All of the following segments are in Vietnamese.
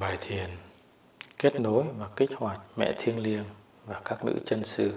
Bài thiền, kết nối và kích hoạt mẹ thiêng liêng và các nữ chân sư.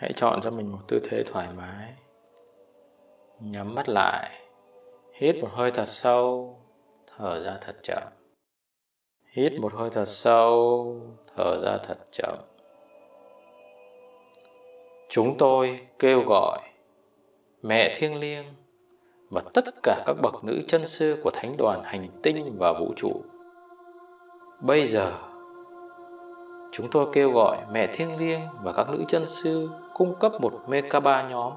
Hãy chọn cho mình một tư thế thoải mái. Nhắm mắt lại. Hít một hơi thật sâu. Thở ra thật chậm. Hít một hơi thật sâu. Thở ra thật chậm. Chúng tôi kêu gọi mẹ thiêng liêng và tất cả các bậc nữ chân sư của thánh đoàn hành tinh và vũ trụ. Bây giờ chúng tôi kêu gọi mẹ thiêng liêng và các nữ chân sư cung cấp một Mekaba nhóm,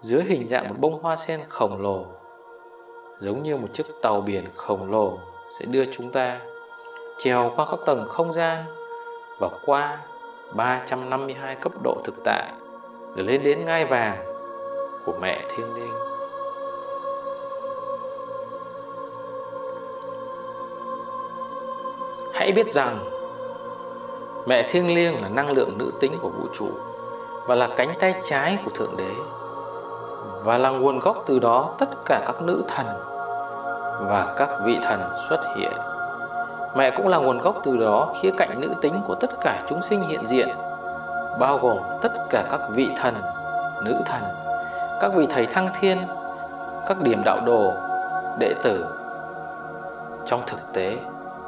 dưới hình dạng một bông hoa sen khổng lồ, giống như một chiếc tàu biển khổng lồ sẽ đưa chúng ta trèo qua các tầng không gian và qua 352 cấp độ thực tại để lên đến ngai vàng của mẹ thiên liêng. Hãy biết rằng mẹ thiêng liêng là năng lượng nữ tính của vũ trụ và là cánh tay trái của Thượng Đế và là nguồn gốc từ đó tất cả các nữ thần và các vị thần xuất hiện. Mẹ cũng là nguồn gốc từ đó khía cạnh nữ tính của tất cả chúng sinh hiện diện, bao gồm tất cả các vị thần, nữ thần, các vị thầy thăng thiên, các điểm đạo đồ, đệ tử. Trong thực tế,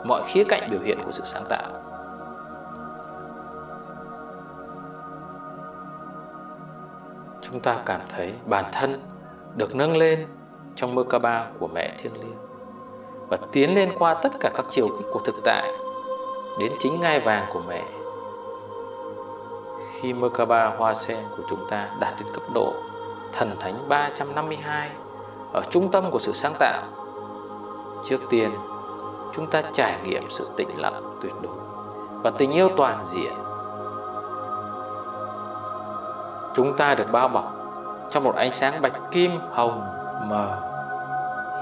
mọi khía cạnh biểu hiện của sự sáng tạo chúng ta cảm thấy bản thân được nâng lên trong mơ ca ba của mẹ thiên liêng và tiến lên qua tất cả các chiều kích của thực tại đến chính ngai vàng của mẹ. Khi mơ ca ba hoa sen của chúng ta đạt đến cấp độ thần thánh 352 ở trung tâm của sự sáng tạo, trước tiên chúng ta trải nghiệm sự tĩnh lặng tuyệt đối và tình yêu toàn diện chúng ta được bao bọc trong một ánh sáng bạch kim hồng mờ,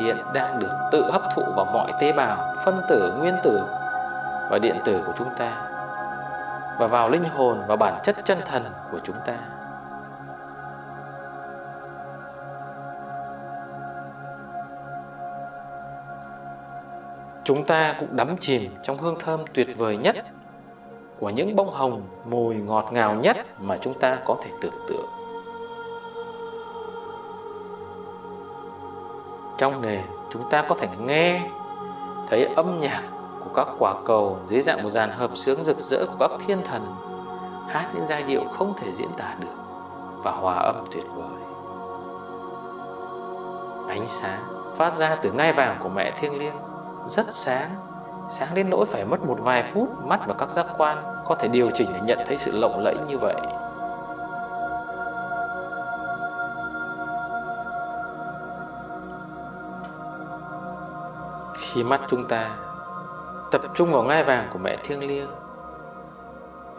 hiện đang được tự hấp thụ vào mọi tế bào, phân tử, nguyên tử và điện tử của chúng ta và vào linh hồn và bản chất chân thần của chúng ta. Chúng ta cũng đắm chìm trong hương thơm tuyệt vời nhất của những bông hồng mùi ngọt ngào nhất mà chúng ta có thể tưởng tượng. Trong nền, chúng ta có thể nghe thấy âm nhạc của các quả cầu dưới dạng một dàn hợp sướng rực rỡ của các thiên thần hát những giai điệu không thể diễn tả được và hòa âm tuyệt vời. Ánh sáng phát ra từ ngai vàng của mẹ thiêng liêng rất sáng sáng đến nỗi phải mất một vài phút, mắt và các giác quan có thể điều chỉnh để nhận thấy sự lộng lẫy như vậy. Khi mắt chúng ta tập trung vào ngai vàng của mẹ thiêng liêng,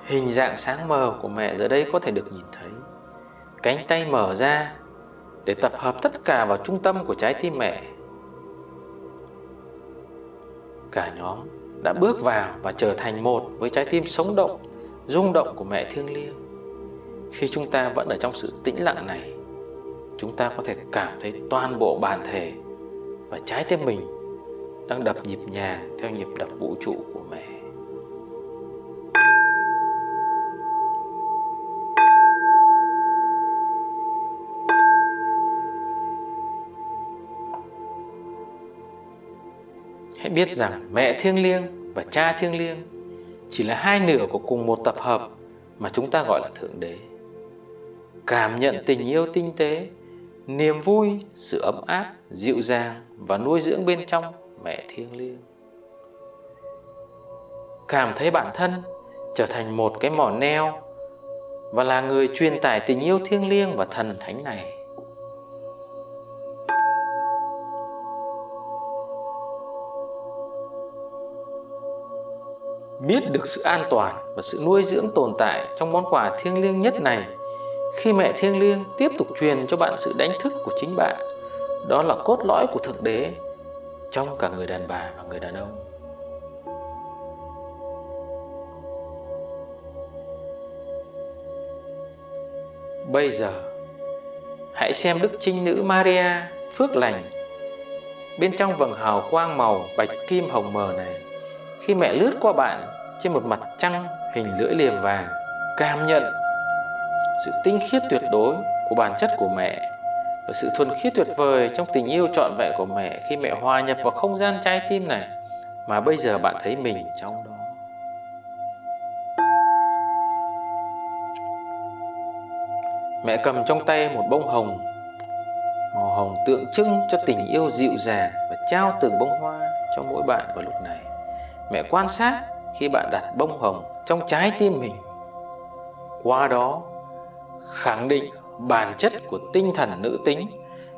hình dạng sáng mờ của mẹ giờ đây có thể được nhìn thấy. Cánh tay mở ra để tập hợp tất cả vào trung tâm của trái tim mẹ cả nhóm đã bước vào và trở thành một với trái tim sống động, rung động của mẹ thiêng liêng. Khi chúng ta vẫn ở trong sự tĩnh lặng này, chúng ta có thể cảm thấy toàn bộ bản thể và trái tim mình đang đập nhịp nhàng theo nhịp đập vũ trụ của mẹ. Hãy biết rằng mẹ thiêng liêng và cha thiêng liêng chỉ là hai nửa của cùng một tập hợp mà chúng ta gọi là thượng đế. Cảm nhận tình yêu tinh tế, niềm vui, sự ấm áp, dịu dàng và nuôi dưỡng bên trong mẹ thiêng liêng. Cảm thấy bản thân trở thành một cái mỏ neo và là người truyền tải tình yêu thiêng liêng và thần thánh này. Biết được sự an toàn và sự nuôi dưỡng tồn tại trong món quà thiêng liêng nhất này, khi mẹ thiêng liêng tiếp tục truyền cho bạn sự đánh thức của chính bạn, đó là cốt lõi của thượng đế trong cả người đàn bà và người đàn ông. Bây giờ, hãy xem đức trinh nữ maria phước lành. Bên trong vầng hào quang màu bạch kim hồng mờ này, khi mẹ lướt qua bạn trên một mặt trăng, hình lưỡi liềm vàng, cảm nhận sự tinh khiết tuyệt đối của bản chất của mẹ và sự thuần khiết tuyệt vời trong tình yêu trọn vẹn của mẹ khi mẹ hòa nhập vào không gian trái tim này mà bây giờ bạn thấy mình trong đó. Mẹ cầm trong tay một bông hồng, màu hồng tượng trưng cho tình yêu dịu dàng và trao từng bông hoa cho mỗi bạn vào lúc này. Mẹ quan sát khi bạn đặt bông hồng trong trái tim mình. Qua đó, khẳng định bản chất của tinh thần nữ tính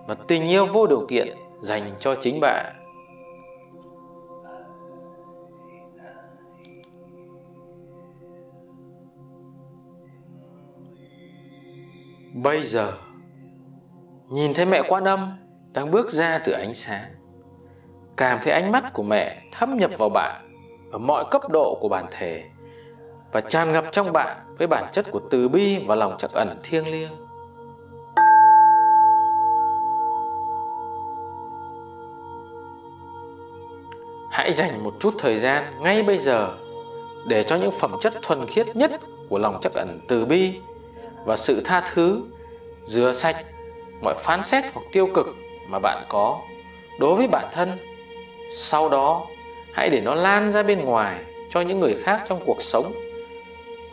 và tình yêu vô điều kiện dành cho chính bạn. Bây giờ, nhìn thấy mẹ quan âm đang bước ra từ ánh sáng, cảm thấy ánh mắt của mẹ thâm nhập vào bạn ở mọi cấp độ của bản thể và tràn ngập trong bạn với bản chất của từ bi và lòng trắc ẩn thiêng liêng. Hãy dành một chút thời gian ngay bây giờ để cho những phẩm chất thuần khiết nhất của lòng trắc ẩn từ bi và sự tha thứ, rửa sạch mọi phán xét hoặc tiêu cực mà bạn có đối với bản thân. Sau đó hãy để nó lan ra bên ngoài cho những người khác trong cuộc sống.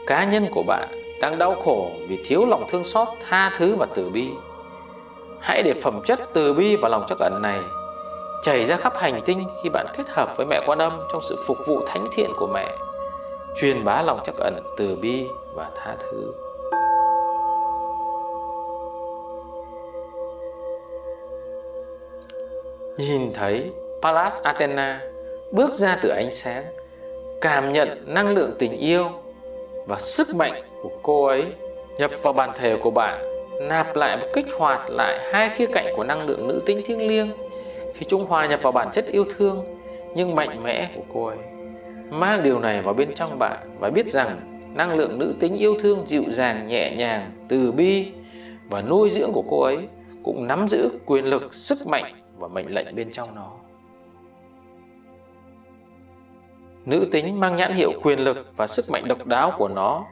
Cá nhân của bạn đang đau khổ vì thiếu lòng thương xót, tha thứ và từ bi. Hãy để phẩm chất từ bi và lòng trắc ẩn này chảy ra khắp hành tinh khi bạn kết hợp với mẹ quan âm trong sự phục vụ thánh thiện của mẹ, truyền bá lòng trắc ẩn từ bi và tha thứ. Nhìn thấy Pallas Athena bước ra từ ánh sáng, cảm nhận năng lượng tình yêu và sức mạnh của cô ấy nhập vào bản thể của bạn nạp lại và kích hoạt lại hai khía cạnh của năng lượng nữ tính thiêng liêng. Khi chúng hòa nhập vào bản chất yêu thương nhưng mạnh mẽ của cô ấy, mang điều này vào bên trong bạn và biết rằng năng lượng nữ tính yêu thương dịu dàng, nhẹ nhàng, từ bi và nuôi dưỡng của cô ấy cũng nắm giữ quyền lực, sức mạnh và mệnh lệnh bên trong nó. Nữ tính mang nhãn hiệu quyền lực và sức mạnh độc đáo của nó.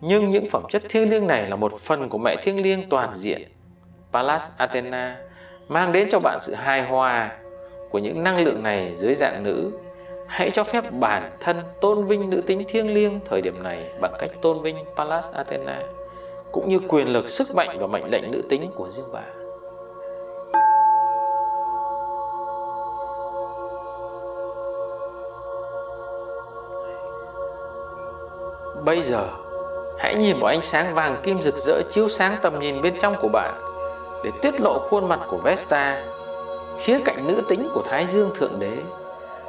Nhưng những phẩm chất thiêng liêng này là một phần của mẹ thiêng liêng toàn diện. Pallas Athena mang đến cho bạn sự hài hòa của những năng lượng này dưới dạng nữ. Hãy cho phép bản thân tôn vinh nữ tính thiêng liêng thời điểm này bằng cách tôn vinh Pallas Athena, cũng như quyền lực, sức mạnh và mệnh lệnh nữ tính của riêng bạn. Bây giờ, hãy nhìn vào ánh sáng vàng kim rực rỡ chiếu sáng tầm nhìn bên trong của bạn để tiết lộ khuôn mặt của Vesta, khía cạnh nữ tính của Thái Dương Thượng Đế.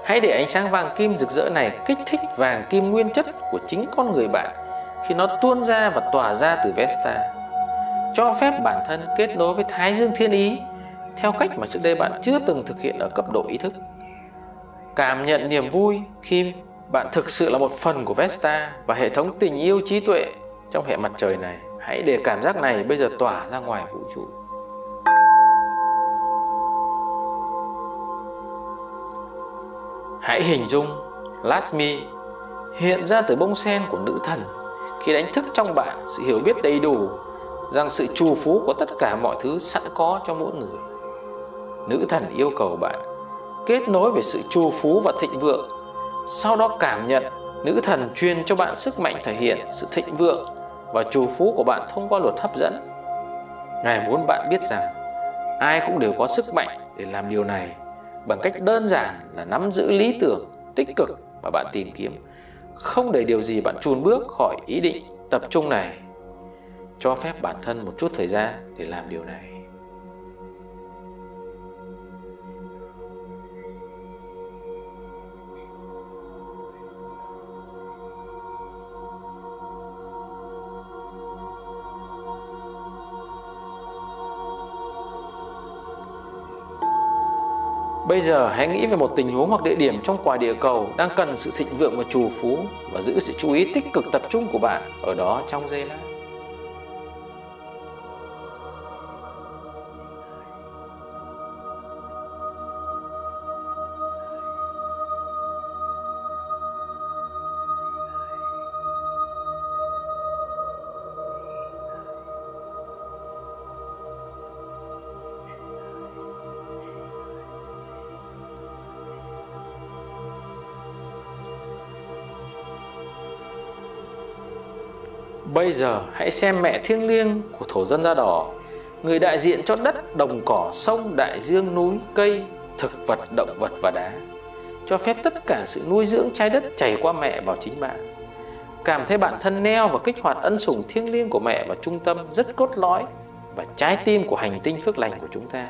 Hãy để ánh sáng vàng kim rực rỡ này kích thích vàng kim nguyên chất của chính con người bạn khi nó tuôn ra và tỏa ra từ Vesta. Cho phép bản thân kết nối với Thái Dương Thiên Ý theo cách mà trước đây bạn chưa từng thực hiện ở cấp độ ý thức. Cảm nhận niềm vui khi bạn thực sự là một phần của Vesta và hệ thống tình yêu trí tuệ trong hệ mặt trời này. Hãy để cảm giác này bây giờ tỏa ra ngoài vũ trụ. Hãy hình dung Lasmi hiện ra từ bông sen của nữ thần khi đánh thức trong bạn sự hiểu biết đầy đủ rằng sự trù phú của tất cả mọi thứ sẵn có cho mỗi người. Nữ thần yêu cầu bạn kết nối về sự trù phú và thịnh vượng, sau đó cảm nhận nữ thần truyền cho bạn sức mạnh thể hiện sự thịnh vượng và trù phú của bạn thông qua luật hấp dẫn. Ngài muốn bạn biết rằng, ai cũng đều có sức mạnh để làm điều này bằng cách đơn giản là nắm giữ lý tưởng tích cực mà bạn tìm kiếm, không để điều gì bạn chùn bước khỏi ý định tập trung này cho phép bản thân một chút thời gian để làm điều này Bây giờ hãy nghĩ về một tình huống hoặc địa điểm trong quả địa cầu đang cần sự thịnh vượng và trù phú và giữ sự chú ý tích cực tập trung của bạn ở đó trong giây lát. Bây giờ hãy xem mẹ thiêng liêng của thổ dân da đỏ Người đại diện cho đất, đồng cỏ, sông, đại dương, núi, cây, thực vật, động vật và đá Cho phép tất cả sự nuôi dưỡng trái đất chảy qua mẹ vào chính bạn. Cảm thấy bản thân neo và kích hoạt ân sủng thiêng liêng của mẹ vào trung tâm rất cốt lõi Và trái tim của hành tinh phước lành của chúng ta.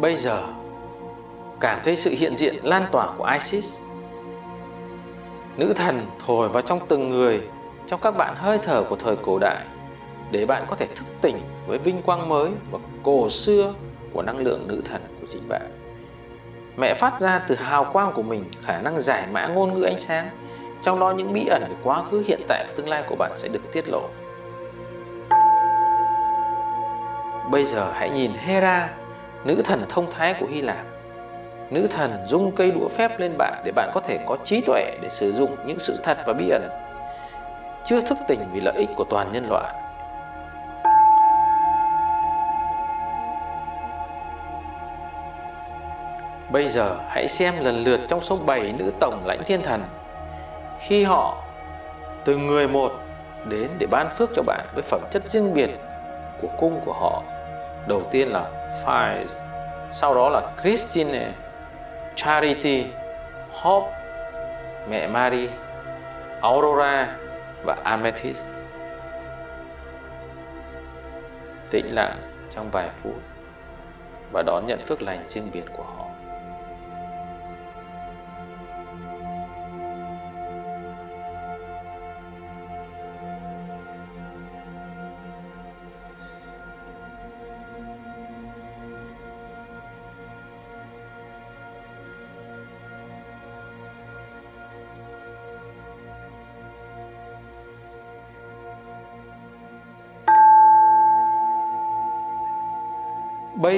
Bây giờ cảm thấy sự hiện diện lan tỏa của Isis. Nữ thần thổi vào trong từng người Trong các bạn hơi thở của thời cổ đại Để bạn có thể thức tỉnh với vinh quang mới và cổ xưa của năng lượng nữ thần của chính bạn. Mẹ phát ra từ hào quang của mình khả năng giải mã ngôn ngữ ánh sáng Trong đó những bí ẩn của quá khứ, hiện tại và tương lai của bạn sẽ được tiết lộ. Bây giờ hãy nhìn Hera, nữ thần thông thái của Hy Lạp nữ thần dung cây đũa phép lên bạn để bạn có thể có trí tuệ để sử dụng những sự thật và bí ẩn. Chưa thức tỉnh vì lợi ích của toàn nhân loại. Bây giờ hãy xem lần lượt trong số 7 nữ tổng lãnh thiên thần. Khi họ từ người một đến để ban phước cho bạn với phẩm chất riêng biệt của cung của họ. Đầu tiên là Fires, sau đó là Christine, Charity, Hope, Mẹ Mary, Aurora và Amethyst. Tĩnh lặng trong vài phút và đón nhận phước lành riêng biệt của họ.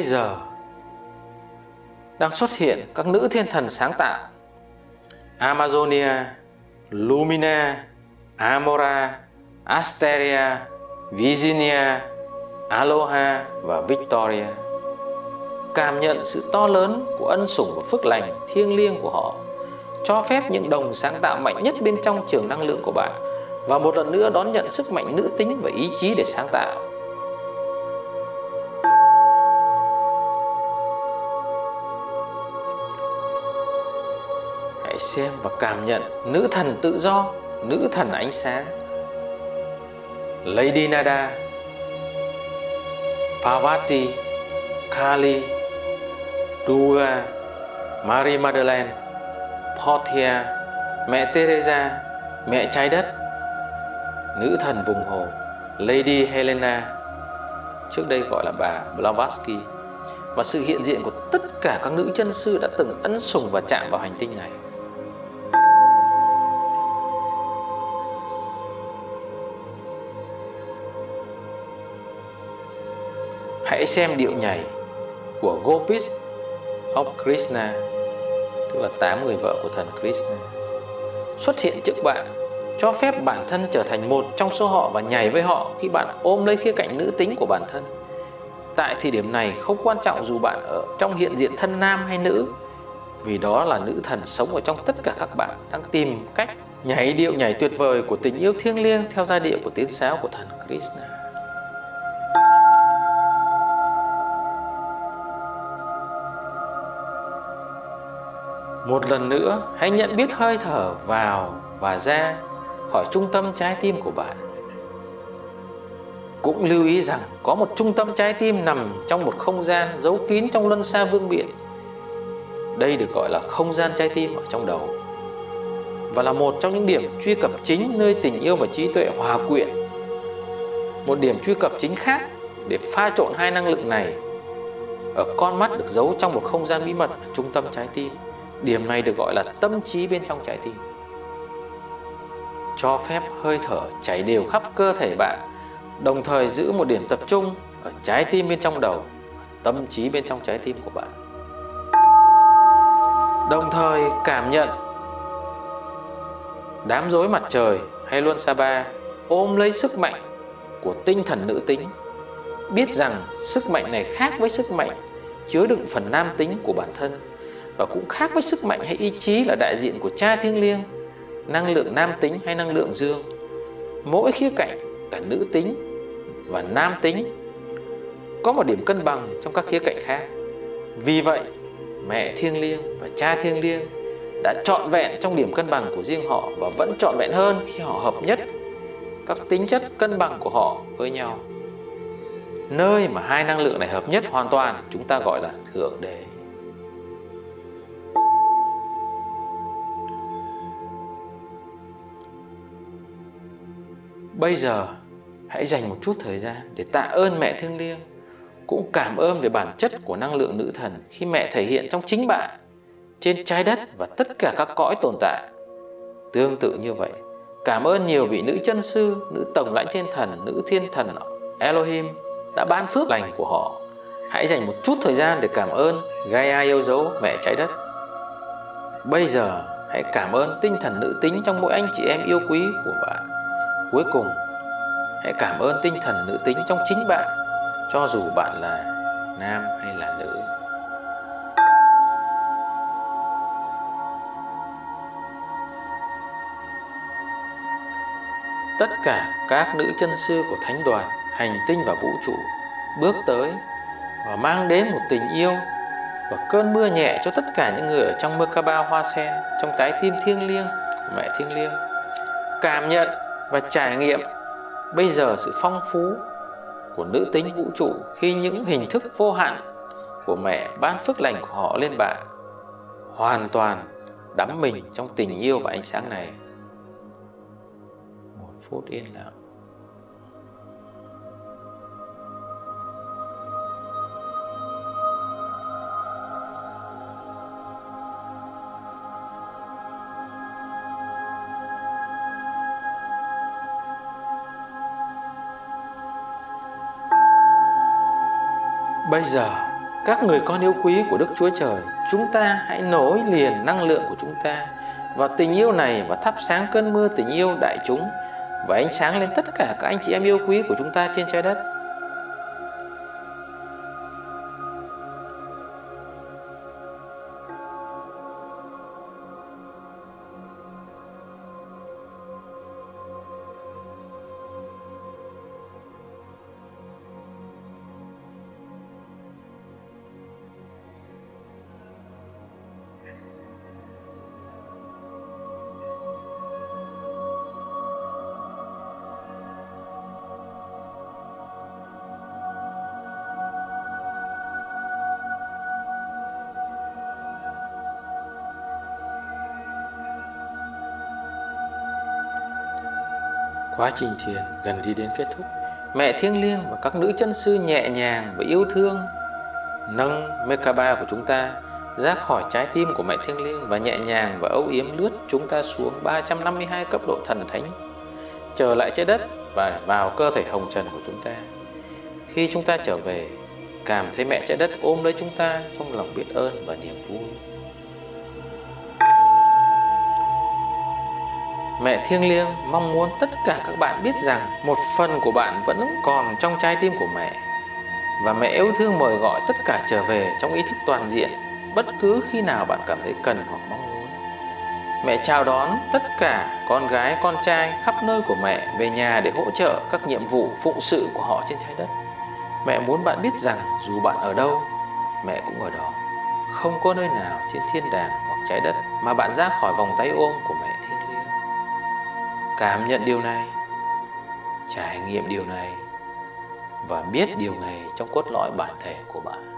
Giờ đang xuất hiện các nữ thiên thần sáng tạo Amazonia, Lumina, Amora, Asteria, Virginia, Aloha và Victoria. Cảm nhận sự to lớn của ân sủng và phước lành thiêng liêng của họ cho phép những đồng sáng tạo mạnh nhất bên trong trường năng lượng của bạn và một lần nữa đón nhận sức mạnh nữ tính và ý chí để sáng tạo xem và cảm nhận nữ thần tự do, nữ thần ánh sáng. Lady Nada, Parvati, Kali, Durga, Marie Madeleine, Portia, Mẹ Teresa, Mẹ Trái Đất, Nữ thần vùng hồ, Lady Helena, trước đây gọi là bà Blavatsky, và sự hiện diện của tất cả các nữ chân sư đã từng ấn sùng và chạm vào hành tinh này. Hãy xem điệu nhảy của Gopis of Krishna, tức là tám người vợ của thần Krishna, xuất hiện trước bạn, cho phép bản thân trở thành một trong số họ và nhảy với họ khi bạn ôm lấy khía cạnh nữ tính của bản thân. Tại thời điểm này không quan trọng dù bạn ở trong hiện diện thân nam hay nữ, vì đó là nữ thần sống ở trong tất cả các bạn đang tìm cách nhảy điệu nhảy tuyệt vời của tình yêu thiêng liêng theo giai điệu của tiếng sáo của thần Krishna. Một lần nữa, hãy nhận biết hơi thở vào và ra khỏi trung tâm trái tim của bạn. Cũng lưu ý rằng có một trung tâm trái tim nằm trong một không gian giấu kín trong luân xa vương biển. Đây được gọi là không gian trái tim ở trong đầu và là một trong những điểm truy cập chính nơi tình yêu và trí tuệ hòa quyện. Một điểm truy cập chính khác để pha trộn hai năng lượng này ở con mắt được giấu trong một không gian bí mật ở trung tâm trái tim. Điểm này được gọi là tâm trí bên trong trái tim. Cho phép hơi thở chảy đều khắp cơ thể bạn, đồng thời giữ một điểm tập trung ở trái tim bên trong đầu, tâm trí bên trong trái tim của bạn. Đồng thời cảm nhận đám rối mặt trời hay luân sa ba ôm lấy sức mạnh của tinh thần nữ tính biết rằng sức mạnh này khác với sức mạnh chứa đựng phần nam tính của bản thân và cũng khác với sức mạnh hay ý chí là đại diện của cha thiêng liêng, năng lượng nam tính hay năng lượng dương. Mỗi khía cạnh, cả nữ tính và nam tính, có một điểm cân bằng trong các khía cạnh khác. Vì vậy, mẹ thiêng liêng và cha thiêng liêng đã trọn vẹn trong điểm cân bằng của riêng họ và vẫn trọn vẹn hơn khi họ hợp nhất các tính chất cân bằng của họ với nhau. Nơi mà hai năng lượng này hợp nhất hoàn toàn, chúng ta gọi là thượng đế. Bây giờ hãy dành một chút thời gian để tạ ơn mẹ thương liêng cũng cảm ơn về bản chất của năng lượng nữ thần khi mẹ thể hiện trong chính bạn trên trái đất và tất cả các cõi tồn tại. Tương tự như vậy, cảm ơn nhiều vị nữ chân sư, nữ tổng lãnh thiên thần, nữ thiên thần Elohim đã ban phước lành của họ. Hãy dành một chút thời gian để cảm ơn Gaia yêu dấu mẹ trái đất. Bây giờ, hãy cảm ơn tinh thần nữ tính trong mỗi anh chị em yêu quý của bạn. Cuối cùng, hãy cảm ơn tinh thần nữ tính trong chính bạn, cho dù bạn là nam hay là nữ. Tất cả các nữ chân sư của thánh đoàn, hành tinh và vũ trụ bước tới và mang đến một tình yêu và cơn mưa nhẹ cho tất cả những người ở trong Merkaba hoa sen, trong trái tim thiêng liêng, mẹ thiêng liêng. Cảm nhận và trải nghiệm bây giờ sự phong phú của nữ tính vũ trụ khi những hình thức vô hạn của mẹ ban phước lành của họ lên bạn hoàn toàn đắm mình trong tình yêu và ánh sáng này. Một phút yên lặng. Bây giờ, các người con yêu quý của Đức Chúa Trời, chúng ta hãy nối liền năng lượng của chúng ta vào tình yêu này và thắp sáng cơn mưa tình yêu đại chúng và ánh sáng lên tất cả các anh chị em yêu quý của chúng ta trên trái đất. Quá trình thiền gần đi đến kết thúc, mẹ thiêng liêng và các nữ chân sư nhẹ nhàng và yêu thương nâng Mekaba của chúng ta ra khỏi trái tim của mẹ thiêng liêng và nhẹ nhàng và âu yếm lướt chúng ta xuống 352 cấp độ thần thánh, trở lại trái đất và vào cơ thể hồng trần của chúng ta. Khi chúng ta trở về, cảm thấy mẹ trái đất ôm lấy chúng ta trong lòng biết ơn và niềm vui. Mẹ thiêng liêng mong muốn tất cả các bạn biết rằng một phần của bạn vẫn còn trong trái tim của mẹ và mẹ yêu thương mời gọi tất cả trở về trong ý thức toàn diện bất cứ khi nào bạn cảm thấy cần hoặc mong muốn. Mẹ chào đón tất cả con gái, con trai khắp nơi của mẹ về nhà để hỗ trợ các nhiệm vụ phụng sự của họ trên trái đất. Mẹ muốn bạn biết rằng dù bạn ở đâu, mẹ cũng ở đó. Không có nơi nào trên thiên đàng hoặc trái đất mà bạn ra khỏi vòng tay ôm của mẹ. Cảm nhận điều này, trải nghiệm điều này và biết điều này trong cốt lõi bản thể của bạn.